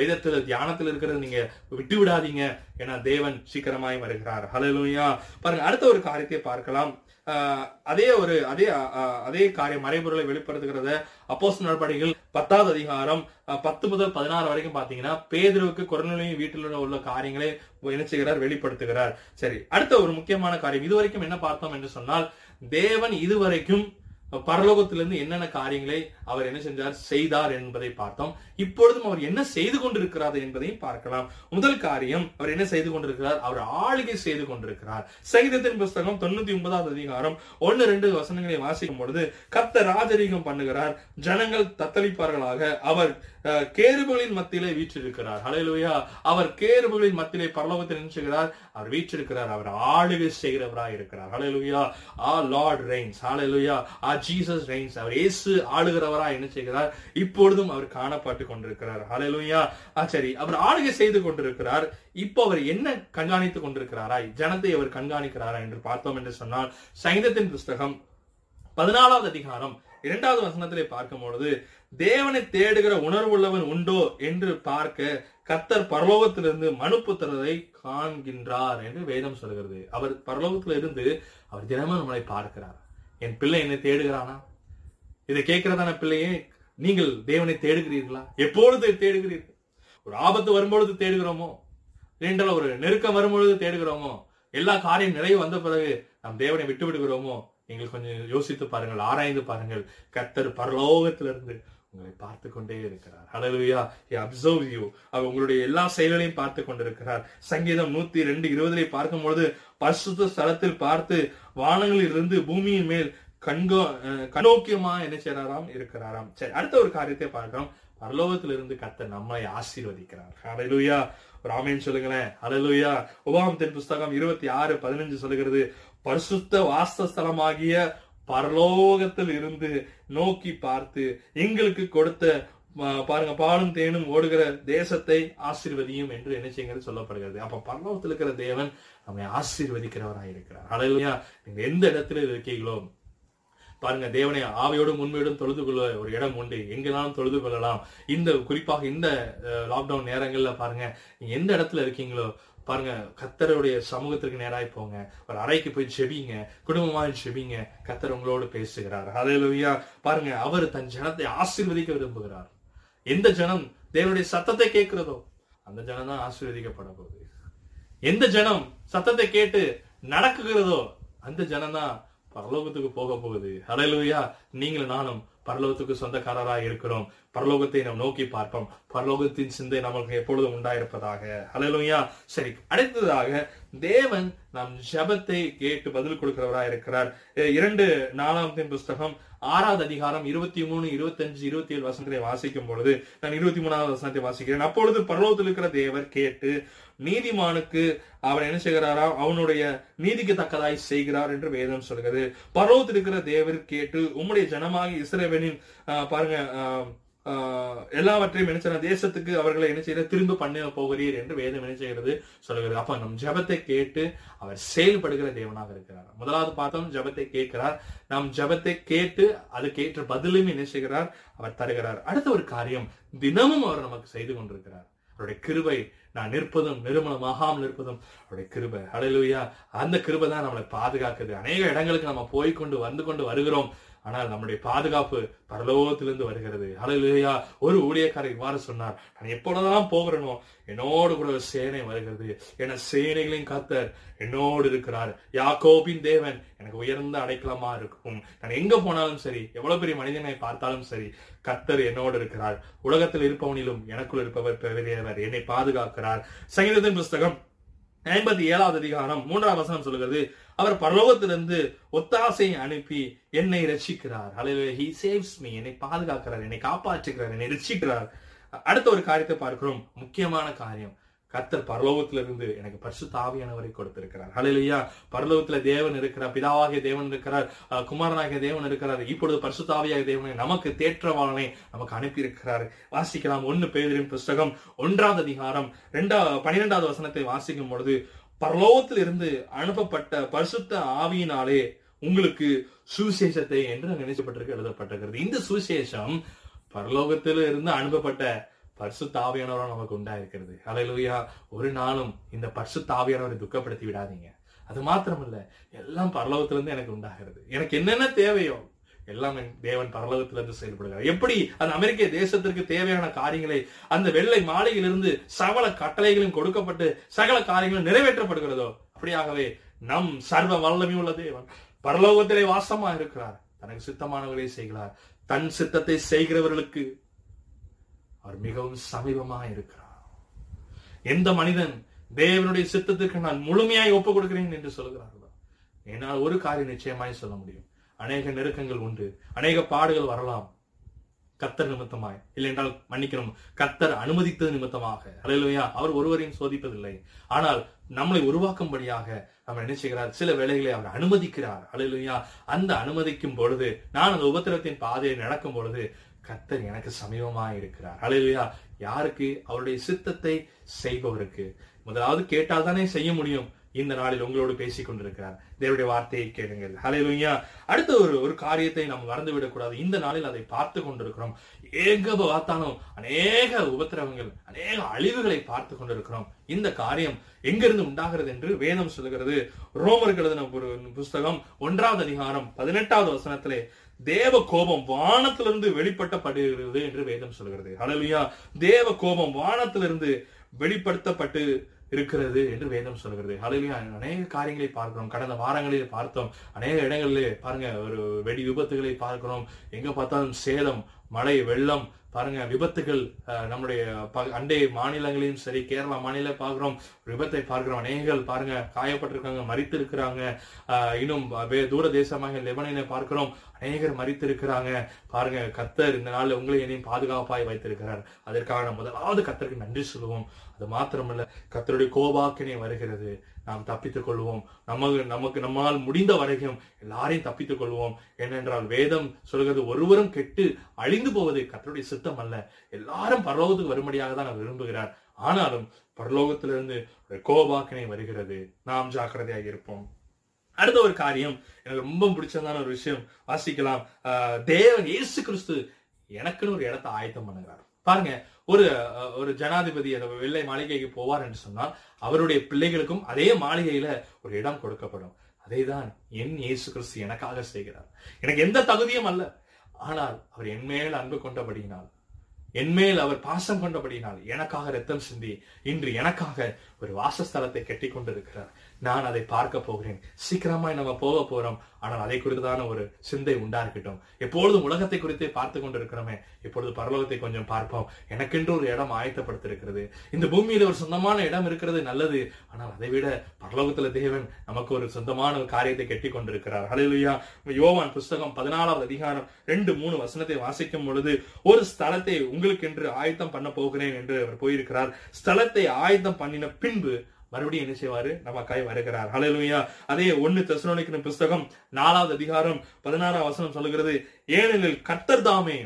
தியானத்தில் இருக்கிறத நீங்க விட்டு விடாதீங்க ஏன்னா தேவன் சீக்கிரமாய் வருகிறார். ஹalleluya பாருங்க அடுத்த ஒரு காரியத்தை பார்க்கலாம். ஆஹ் அதே ஒரு அதே ஆஹ் அதே காரியம் மறைபொருளை வெளிப்படுத்துகிறத அப்போஸ் நடவடிக்கைகள் பத்தாவது அதிகாரம் ஆஹ் பத்து முதல் பதினாறு வரைக்கும் பாத்தீங்கன்னா பேதுருவுக்கு குரநிலையும் வீட்டில் உள்ள காரியங்களை என்ன வெளிப்படுத்துகிறார். சரி அடுத்த ஒரு முக்கியமான காரியம். இதுவரைக்கும் என்ன பார்த்தோம் என்று சொன்னால் தேவன் இதுவரைக்கும் பரலோகத்திலிருந்து என்னென்ன காரியங்களை அவர் என்ன செஞ்சார்? செய்தார் என்பதை பார்த்தோம். இப்பொழுதும் அவர் என்ன செய்து கொண்டிருக்கிறார் என்பதையும் பார்க்கலாம். முதல் காரியம் அவர் என்ன செய்து கொண்டிருக்கிறார்? அவர் ஆளுகை செய்து கொண்டிருக்கிறார். சங்கீதத்தின் புஸ்தகம் தொண்ணூத்தி ஒன்பதாவது அதிகாரம் ஒன்னு ரெண்டு வசனங்களை வாசிக்கும் பொழுது கத்த ராஜரீகம் பண்ணுகிறார். ஜனங்கள் தத்தளிப்பார்களாக. அவர் அஹ், கேருபுகளின் மத்தியிலே வீற்றிருக்கிறார். அலையிலுயா அவர் கேருபுகளின் மத்தியிலே பரலோகத்தில் நின்றுகிறார். அவர் வீற்றிருக்கிறார் அவர் ஆளுகை செய்கிறவராக இருக்கிறார். Hallelujah ah lord reigns hallelujah ah Jesus reigns அவர் இயேசு ஆளுகிறவரா என்ன செய்கிறார்? இப்பொழுதும் அவர் காணப்பட்டு கொண்டிருக்கிறார். ஹலலுயா ஆ சரி. அவர் ஆளுகை செய்து கொண்டிருக்கிறார். இப்போ அவர் என்ன கண்காணித்துக் கொண்டிருக்கிறாரா? ஜனத்தை அவர் கண்காணிக்கிறாரா என்று பார்த்தோம் என்று சொன்னால் சங்கீதத்தின் புஸ்தகம் பதினாலாவது அதிகாரம் இரண்டாவது வசனத்திலே பார்க்கும் பொழுது தேவனை தேடுகிற உணர்வுள்ளவன் உண்டோ என்று பார்க்க கத்தர் பரலோகத்திலிருந்து மனு புத்திரரை காண்கின்றார் என்று வேதம் சொல்கிறது. அவர் பரலோகத்தில் இருந்து அவர் தினமும் நம்மளை பார்க்கிறார். என் பிள்ளை என்னை தேடுகிறானா? இதை கேட்கிறதான பிள்ளையே நீங்கள் தேவனை தேடுகிறீர்களா? எப்பொழுது தேடுகிறீர்கள்? ஒரு ஆபத்து வரும்பொழுது தேடுகிறோமோ? இல்லைன்றால் ஒரு நெருக்கம் வரும்பொழுது தேடுகிறோமோ? எல்லா காரியம் நிறைவு வந்த பிறகு நாம் தேவனை விட்டு விடுகிறோமோ நீங்கள் கொஞ்சம் யோசித்து பாருங்கள் ஆராய்ந்து பாருங்கள். கத்தர் பரலோகத்திலிருந்து உங்களை பார்த்து கொண்டே இருக்கிறார். ஹalleluya அப்சர்வ் யூ அவர் உங்களுடைய எல்லா செயல்களையும் பார்த்து கொண்டிருக்கிறார். சங்கீதம் நூத்தி ரெண்டு இருபதுல பார்க்கும் பொழுது பரிசுத்த ஸ்தலத்தில் பார்த்து வானங்களில் இருந்து பூமியின் மேல் கண்கோ கண்ணோக்கியமா என்ன செய்யறாராம் இருக்கிறாராம். சரி அடுத்த ஒரு காரியத்தை பார்க்கிறோம். பரலோகத்திலிருந்து கத்த நம்மை ஆசீர்வதிக்கிறார். ஹalleluya ராமேன் சொல்லுங்களேன். ஹalleluya உபாமத்தின் புஸ்தகம் இருபத்தி ஆறு பதினஞ்சு சொல்லுகிறது. பரிசுத்த வாசஸ்தலமாகிய பரலோகத்தில் இருந்து நோக்கி பார்த்து எங்களுக்கு கொடுத்த பாருங்க பாலும் தேனும் ஓடுகிற தேசத்தை ஆசிர்வதியும் என்று நினைச்சுங்கிறது சொல்லப்படுகிறது. அப்ப பரலோகத்தில் இருக்கிற தேவன் நம்மை ஆசீர்வதிக்கிறவராய் இருக்கிறார். அலையிலையா நீங்க எந்த இடத்துல இருக்கீங்களோ பாருங்க தேவனை ஆவையோடும் உண்மையோடும் தொழுது கொள்ள ஒரு இடம் உண்டு. எங்கெல்லாம் தொழுது கொள்ளலாம்? இந்த குறிப்பாக இந்த லாக்டவுன் நேரங்கள்ல பாருங்க நீங்க எந்த இடத்துல இருக்கீங்களோ பாருங்க கத்தருடைய சமூகத்திற்கு நேராய் போங்க. ஒரு அறைக்கு போய் செபிங்க குடும்பமாய் செபிங்க கத்தர் உங்களோடு பேசுகிறார். ஹalleluya பாருங்க அவர் தன் ஜனத்தை ஆசீர்வதிக்க விரும்புகிறார். எந்த ஜனம் தேவனுடைய சத்தத்தை கேட்கிறதோ அந்த ஜனம் தான் ஆசீர்வதிக்கப்பட போகுது. எந்த ஜனம் சத்தத்தை கேட்டு நடக்குகிறதோ அந்த ஜனம் தான் பரலோகத்துக்கு போக போகுது. ஹalleluya நீங்களும் நானும் பரலோகத்துக்கு சொந்தக்காரராக இருக்கிறோம். பரலோகத்தை நாம் நோக்கி பார்ப்போம். பரலோகத்தின் சிந்தை நமக்கு எப்பொழுதும் உண்டாயிருப்பதாக. அலலுயா சரி அடுத்ததாக தேவன் நம் ஜபத்தை கேட்டு பதில் கொடுக்கிறவராக இருக்கிறார். இரண்டு நாலாவது புஸ்தகம் ஆறாவது அதிகாரம் இருபத்தி மூணு இருபத்தஞ்சு இருபத்தி ஏழு வசனத்தை வாசிக்கும் பொழுது நான் இருபத்தி மூணாவது வசனத்தை வாசிக்கிறேன். அப்பொழுது பரலோகத்தில் இருக்கிற தேவர் கேட்டு நீதிமானுக்கு அவர் என்ன செய்கிறாரா? அவனுடைய நீதிக்கு தக்கதாய் செய்கிறார் என்று வேதம் சொல்கிறது பருவத்தில் இருக்கிற தேவர் கேட்டு உம்முடைய ஜனமாகி இஸ்ரவேலின் பாருங்க எல்லாவற்றையும் என்ன செய்யற தேசத்துக்கு அவர்களை என்ன செய்யற திரும்ப பண்ண போகிறீர் என்று வேதம் என்ன செய்கிறது? சொல்கிறது அப்ப நம் ஜெபத்தை கேட்டு அவர் செயல்படுகிற தேவனாக இருக்கிறார். முதலாவது பார்த்தோம் ஜெபத்தை கேட்கிறார். நம் ஜெபத்தை கேட்டு அதுக்கேற்ற பதிலும் என்ன செய்கிறார்? அவர் தருகிறார். அடுத்த ஒரு காரியம் தினமும் அவர் நமக்கு செய்து கொண்டிருக்கிறார். அவருடைய கிருவை நான் நிற்பதும் நிறுவனமாகாமல் இருப்பதும் அவருடைய கிருபை. அடலுயா அந்த கிருபை தான் நம்மளை பாதுகாக்குது அநேக இடங்களுக்கு நம்ம போய் கொண்டு வந்து கொண்டு வருகிறோம். ஆனால் நம்முடைய பாதுகாப்பு பரலோகத்திலிருந்து வருகிறது. ஹalleluya. ஒரு ஊழியக்காரர் இவ்வாறு சொன்னார். நான் எப்பொழுதெல்லாம் போகிறனோ என்னோடு கூட ஒரு சேனை வருகிறது. என சேனைகளின் கத்தர் என்னோடு இருக்கிறார். யாக்கோபின் தேவன் எனக்கு உயர்ந்த அடைக்கலமா இருக்கும். நான் எங்க போனாலும் சரி எவ்வளவு பெரிய மனிதனை பார்த்தாலும் சரி கத்தர் என்னோடு இருக்கிறார். உலகத்தில் இருப்பவனிலும் எனக்குள் இருப்பவர் பெரியவர் என்னை பாதுகாக்கிறார். சங்கீதத்தின் புஸ்தகம் ஐம்பத்தி ஏழாவது அதிகாரம் மூன்றாம் வசனம் சொல்லுகிறது. அவர் பரலோகத்திலிருந்து ஒத்தாசை அனுப்பி என்னை ரசிக்கிறார் ஹalleluya ஹி சேவ்ஸ் மீ என்னை பாதுகாக்கிறார். என்னை காப்பாற்றுகிறார். என்னை ரசிக்கிறார் அடுத்த ஒரு காரியத்தை பார்க்கிறோம். முக்கியமான காரியம். கத்தர் பரலோகத்திலிருந்து எனக்கு பரிசு தாவியானவரை கொடுத்திருக்கிறார். அலையிலையா பரலோகத்துல தேவன் இருக்கிறார். பிதாவாகிய தேவன் இருக்கிறார். அஹ், குமாரனாகிய தேவன் இருக்கிறார். இப்பொழுது பரிசு ஆவியாகிய தேவனை நமக்கு தேற்றவாளனை நமக்கு அனுப்பியிருக்கிறார். வாசிக்கலாம். ஒன்னு பேதரின் புஸ்தகம் ஒன்றாவது அதிகாரம். ரெண்டா பனிரெண்டாவது வசனத்தை வாசிக்கும் பொழுது பரலோகத்தில் இருந்து அனுப்பப்பட்ட பரிசுத்த ஆவியினாலே உங்களுக்கு சுவிசேஷத்தை என்று நினைச்சப்பட்டிருக்க எழுதப்பட்டிருக்கிறது. இந்த சுவிசேஷம் பரலோகத்தில் இருந்து அனுப்பப்பட்ட பரிசுத்த ஆவியானவரால் நமக்கு உண்டாயிருக்கிறது. அலையிலுயா ஒரு நாளும் இந்த பரிசுத்த தாவியானவரை துக்கப்படுத்தி விடாதீங்க. அது மாத்திரமல்ல எல்லாம் பரலோகத்திலிருந்து எனக்கு உண்டாகிறது. எனக்கு என்னென்ன தேவையோ எல்லாம் தேவன் பரலோகத்திலிருந்து செயல்படுகிறார். எப்படி? அந்த அமெரிக்க தேசத்திற்கு தேவையான காரியங்களை அந்த வெள்ளை மாளிகையிலிருந்து சகல கட்டளைகளும் கொடுக்கப்பட்டு சகல காரியங்களும் நிறைவேற்றப்படுகிறதோ அப்படியாகவே நம் சர்வ வல்லமை உள்ள தேவன் பரலோகத்திலே வாசமா இருக்கிறார். தனக்கு சித்தமானவர்களை செய்கிறார். தன் சித்தத்தை செய்கிறவர்களுக்கு அவர் மிகவும் சமீபமா இருக்கிறார். எந்த மனிதன் தேவனுடைய சித்தத்திற்கு நான் முழுமையாய் ஒப்புக் கொடுக்கிறேன் என்று சொல்கிறார்களோ என்னால் ஒரு காரியம் நிச்சயமாய் சொல்ல முடியும். அநேக நெருக்கங்கள் உண்டு. அநேக பாடுகள் வரலாம். கத்தர் நிமித்தமாய். இல்லை என்றால் மன்னிக்கணும் கத்தர் அனுமதித்தது நிமித்தமாக. அலையிலையா அவர் ஒருவரையும் சோதிப்பதில்லை. ஆனால் நம்மளை உருவாக்கும்படியாக அவர் என்ன செய்கிறார்? சில வேலைகளை அவர் அனுமதிக்கிறார். அலையிலையா அந்த அனுமதிக்கும் பொழுது நான் அந்த உபத்திரத்தின் பாதையை நடக்கும் பொழுது கத்தர் எனக்கு சமீபமாக இருக்கிறார். அலையிலையா யாருக்கு? அவருடைய சித்தத்தை செய்பவருக்கு. முதலாவது கேட்டால் தானே செய்ய முடியும். இந்த நாளில் உங்களோடு பேசிக் கொண்டிருக்கிறார். தேவருடைய வார்த்தையை கேளுங்கள். ஹalleluya அடுத்த ஒரு ஒரு காரியத்தை நாம் மறந்து விடக்கூடாது. இந்த நாளில் அதை பார்த்து கொண்டிருக்கிறோம். ஏக பார்த்தாலும் அநேக உபத்திரவங்கள் அநேக அழிவுகளை பார்த்து கொண்டிருக்கிறோம். இந்த காரியம் எங்கிருந்து உண்டாகிறது என்று வேதம் சொல்லுகிறது. ரோமர்களது எழுதின ஒரு புஸ்தகம் ஒன்றாவது அதிகாரம் பதினெட்டாவது வசனத்திலே தேவ கோபம் வானத்திலிருந்து வெளிப்பட்டப்படுகிறது என்று வேதம் சொல்கிறது ஹalleluya தேவ கோபம் வானத்திலிருந்து வெளிப்படுத்தப்பட்டு இருக்கிறது என்று வேதம் சொல்கிறது ஹalleluya. அநேக காரியங்களை பார்க்கிறோம். கடந்த வாரங்களில் பார்த்தோம். அநேக இடங்களிலே பாருங்க ஒரு வெடி விபத்துகளை பார்க்கிறோம். எங்க பார்த்தாலும் சேதம் மழை வெள்ளம் பாருங்க விபத்துகள் நம்முடைய ப- அண்டை மாநிலங்களையும் சரி கேரளா மாநில பார்க்கிறோம் விபத்தை பார்க்கிறோம் அநேகங்கள் பாருங்க காயப்பட்டிருக்காங்க மறித்து இருக்கிறாங்க இன்னும் வே- தூர தேசமாக லெபனனை பார்க்கிறோம் அநேகர் மறித்திருக்கிறாங்க பாருங்க கத்தர் இந்த நாளில் உங்களை என்னையும் பாதுகாப்பாய் வைத்திருக்கிறார். அதற்காக முதலாவது கத்தருக்கு நன்றி சொல்லுவோம். அது மாத்திரமல்ல கத்தருடைய கோபாக்கினை வருகிறது. நாம் தப்பித்துக் கொள்வோம். நமக்கு நமக்கு நம்மால் முடிந்த வரைக்கும் எல்லாரையும் தப்பித்துக் கொள்வோம். ஏனென்றால் வேதம் சொல்கிறது ஒருவரும் கெட்டு அழிந்து போவது கத்தருடைய சித்தம் அல்ல. எல்லாரும் பரலோகத்துக்கு வரும்படியாக தான் அவர் விரும்புகிறார். ஆனாலும் பரலோகத்திலிருந்து ஒரு கோபாக்கினை வருகிறது. நாம் ஜாக்கிரதையாக இருப்போம். அடுத்த ஒரு காரியம் எனக்கு ரொம்ப பிடிச்சதான ஒரு விஷயம் வாசிக்கலாம். தேவன் இயேசு கிறிஸ்து எனக்குன்னு ஒரு இடத்தை ஆயத்தம் பண்ணுகிறார். பாருங்க ஒரு ஒரு ஜனாதிபதி அந்த வெள்ளை மாளிகைக்கு போவார் என்று சொன்னால் அவருடைய பிள்ளைகளுக்கும் அதே மாளிகையில ஒரு இடம் கொடுக்கப்படும். அதைதான் என் இயேசு கிறிஸ்து எனக்காக செய்கிறார். எனக்கு எந்த தகுதியும் அல்ல. ஆனால் அவர் என் மேல் அன்பு கொண்டபடியினால் என்மேல் அவர் பாசம் கொண்டபடியினால் எனக்காக ரத்தம் சிந்தி இன்று எனக்காக ஒரு வாசஸ்தலத்தை கட்டி கொண்டிருக்கிறார் நான் அதை பார்க்க போகிறேன். சீக்கிரமாய் நம்ம போக போறோம். ஆனால் அதை குறித்தான ஒரு சிந்தை உண்டா இருக்கட்டும் எப்பொழுதும் உலகத்தை குறித்தே பார்த்து கொண்டிருக்கிறோமே. இப்பொழுது பரலோகத்தை கொஞ்சம் பார்ப்போம். எனக்கென்று ஒரு இடம் ஆயத்தப்படுத்திருக்கிறது இந்த பூமியில ஒரு சொந்தமான இடம் இருக்கிறது நல்லது. ஆனால் அதை விட பரலோகத்துல தேவன் நமக்கு ஒரு சொந்தமான ஒரு காரியத்தை கட்டி கொண்டிருக்கிறார். ஹalleluya யோவான் புஸ்தகம் பதினாலாவது அதிகாரம் ரெண்டு மூணு வசனத்தை வாசிக்கும் பொழுது ஒரு ஸ்தலத்தை உங்களுக்கென்று ஆயத்தம் பண்ண போகிறேன் என்று அவர் போயிருக்கிறார். ஸ்தலத்தை ஆயத்தம் பண்ணின பின்பு மறுபடியும் என்ன செய்வாரு? நமக்காய் வருகிறார். ஹalleluya அதே ஒன்னு தெசலோனிக்கிற புஸ்தகம் நாலாவது அதிகாரம் பதினாறாம் வசனம் சொல்லுகிறது ஏனெனில் கத்தர் தாமே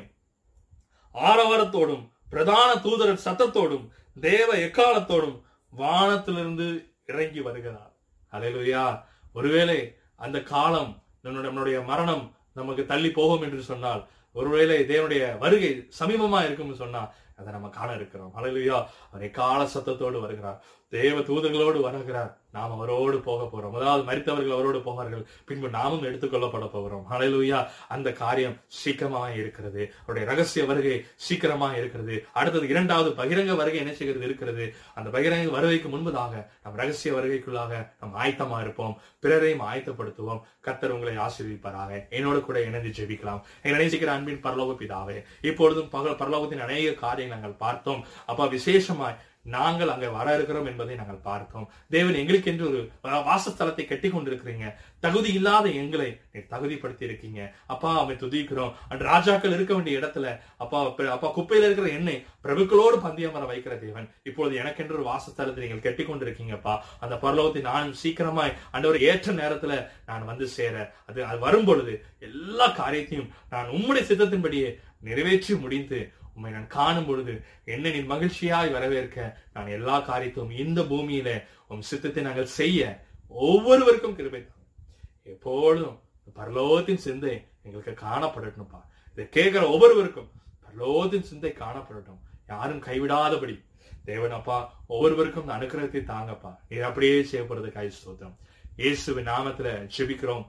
ஆரவாரத்தோடும் பிரதான தூதரர் சத்தத்தோடும் தேவ எக்காலத்தோடும் வானத்திலிருந்து இறங்கி வருகிறார். ஹalleluya ஒருவேளை அந்த காலம் நம்முடைய மரணம் நமக்கு தள்ளி போகும் என்று சொன்னால் ஒருவேளை தேவனுடைய வருகை சமீபமா இருக்கும்னு சொன்னா அதை நம்ம காண இருக்கிறோம். ஹalleluya அவர் எக்கால சத்தத்தோடு வருகிறார். தேவ தூதர்களோடு வருகிறார் நாம் அவரோடு போக போறோம். அதாவது மறித்தவர்கள் அவரோடு போவார்கள். பின்பு நாமும் எடுத்துக்கொள்ளப்பட போகிறோம். ஹalleluya அந்த காரியம் சீக்கிரமாக இருக்கிறது. அவருடைய ரகசிய வருகை சீக்கிரமாக இருக்கிறது. அடுத்தது இரண்டாவது பகிரங்க வருகை என்ன செய்கிறது இருக்கிறது. அந்த பகிரங்க வருகைக்கு முன்பதாக நம் ரகசிய வருகைக்குள்ளாக நாம் ஆயத்தமா இருப்போம். பிறரையும் ஆயத்தப்படுத்துவோம். கத்தர் உங்களை ஆசீர்விப்பாராக. என்னோடு கூட இணைந்து ஜெபிக்கலாம். எங்களை நேசிக்கிற அன்பின் பரலோக பிதாவே இப்பொழுதும் பகல் பரலோகத்தின் அநேக காரியங்கள் நாங்கள் பார்த்தோம். அப்பா விசேஷமாய் நாங்கள் அங்கே வர இருக்கிறோம் என்பதை நாங்கள் பார்த்தோம். தேவன் எங்களுக்கு என்று ஒரு வாசஸ்தலத்தை கட்டி கொண்டிருக்கிறீங்க தகுதி இல்லாத எங்களை நீர் தகுதிப்படுத்தி இருக்கீங்க அப்பா அவை துதிக்கிறோம். அண்ட் ராஜாக்கள் இருக்க வேண்டிய இடத்துல அப்பா அப்பா குப்பையில இருக்கிற எண்ணெய் பிரபுக்களோடு பந்தயம் வர வைக்கிற தேவன் இப்பொழுது எனக்கென்று ஒரு வாசஸ்தலத்தை நீங்கள் கட்டி கொண்டிருக்கீங்கப்பா அந்த பரலோகத்தை நான் சீக்கிரமாய் ஆண்டவர் ஏற்ற நேரத்துல நான் வந்து சேர அது அது வரும் பொழுது எல்லா காரியத்தையும் நான் உம்முடைய சித்தத்தின்படியே நிறைவேற்றி முடிந்து உண்மை நான் காணும் பொழுது என்ன நீ மகிழ்ச்சியாய் வரவேற்க. நான் எல்லா காரியத்தும் இந்த பூமியில உம் சித்தத்தை நாங்கள் செய்ய ஒவ்வொருவருக்கும் கிருபை எப்பொழுதும் பரலோகத்தின் சிந்தை எங்களுக்கு காணப்படட்டும்ப்பா. இதை கேட்கிற ஒவ்வொருவருக்கும் பரலோகத்தின் சிந்தை காணப்படட்டும். யாரும் கைவிடாதபடி. தேவன் அப்பா ஒவ்வொருவருக்கும் இந்த அனுக்கிரகத்தை தாங்கப்பா. இது அப்படியே செய்யப்படுறது கை ஸ்தோத்திரம். இயேசுவின் நாமத்துல ஜெபிக்கிறோம்.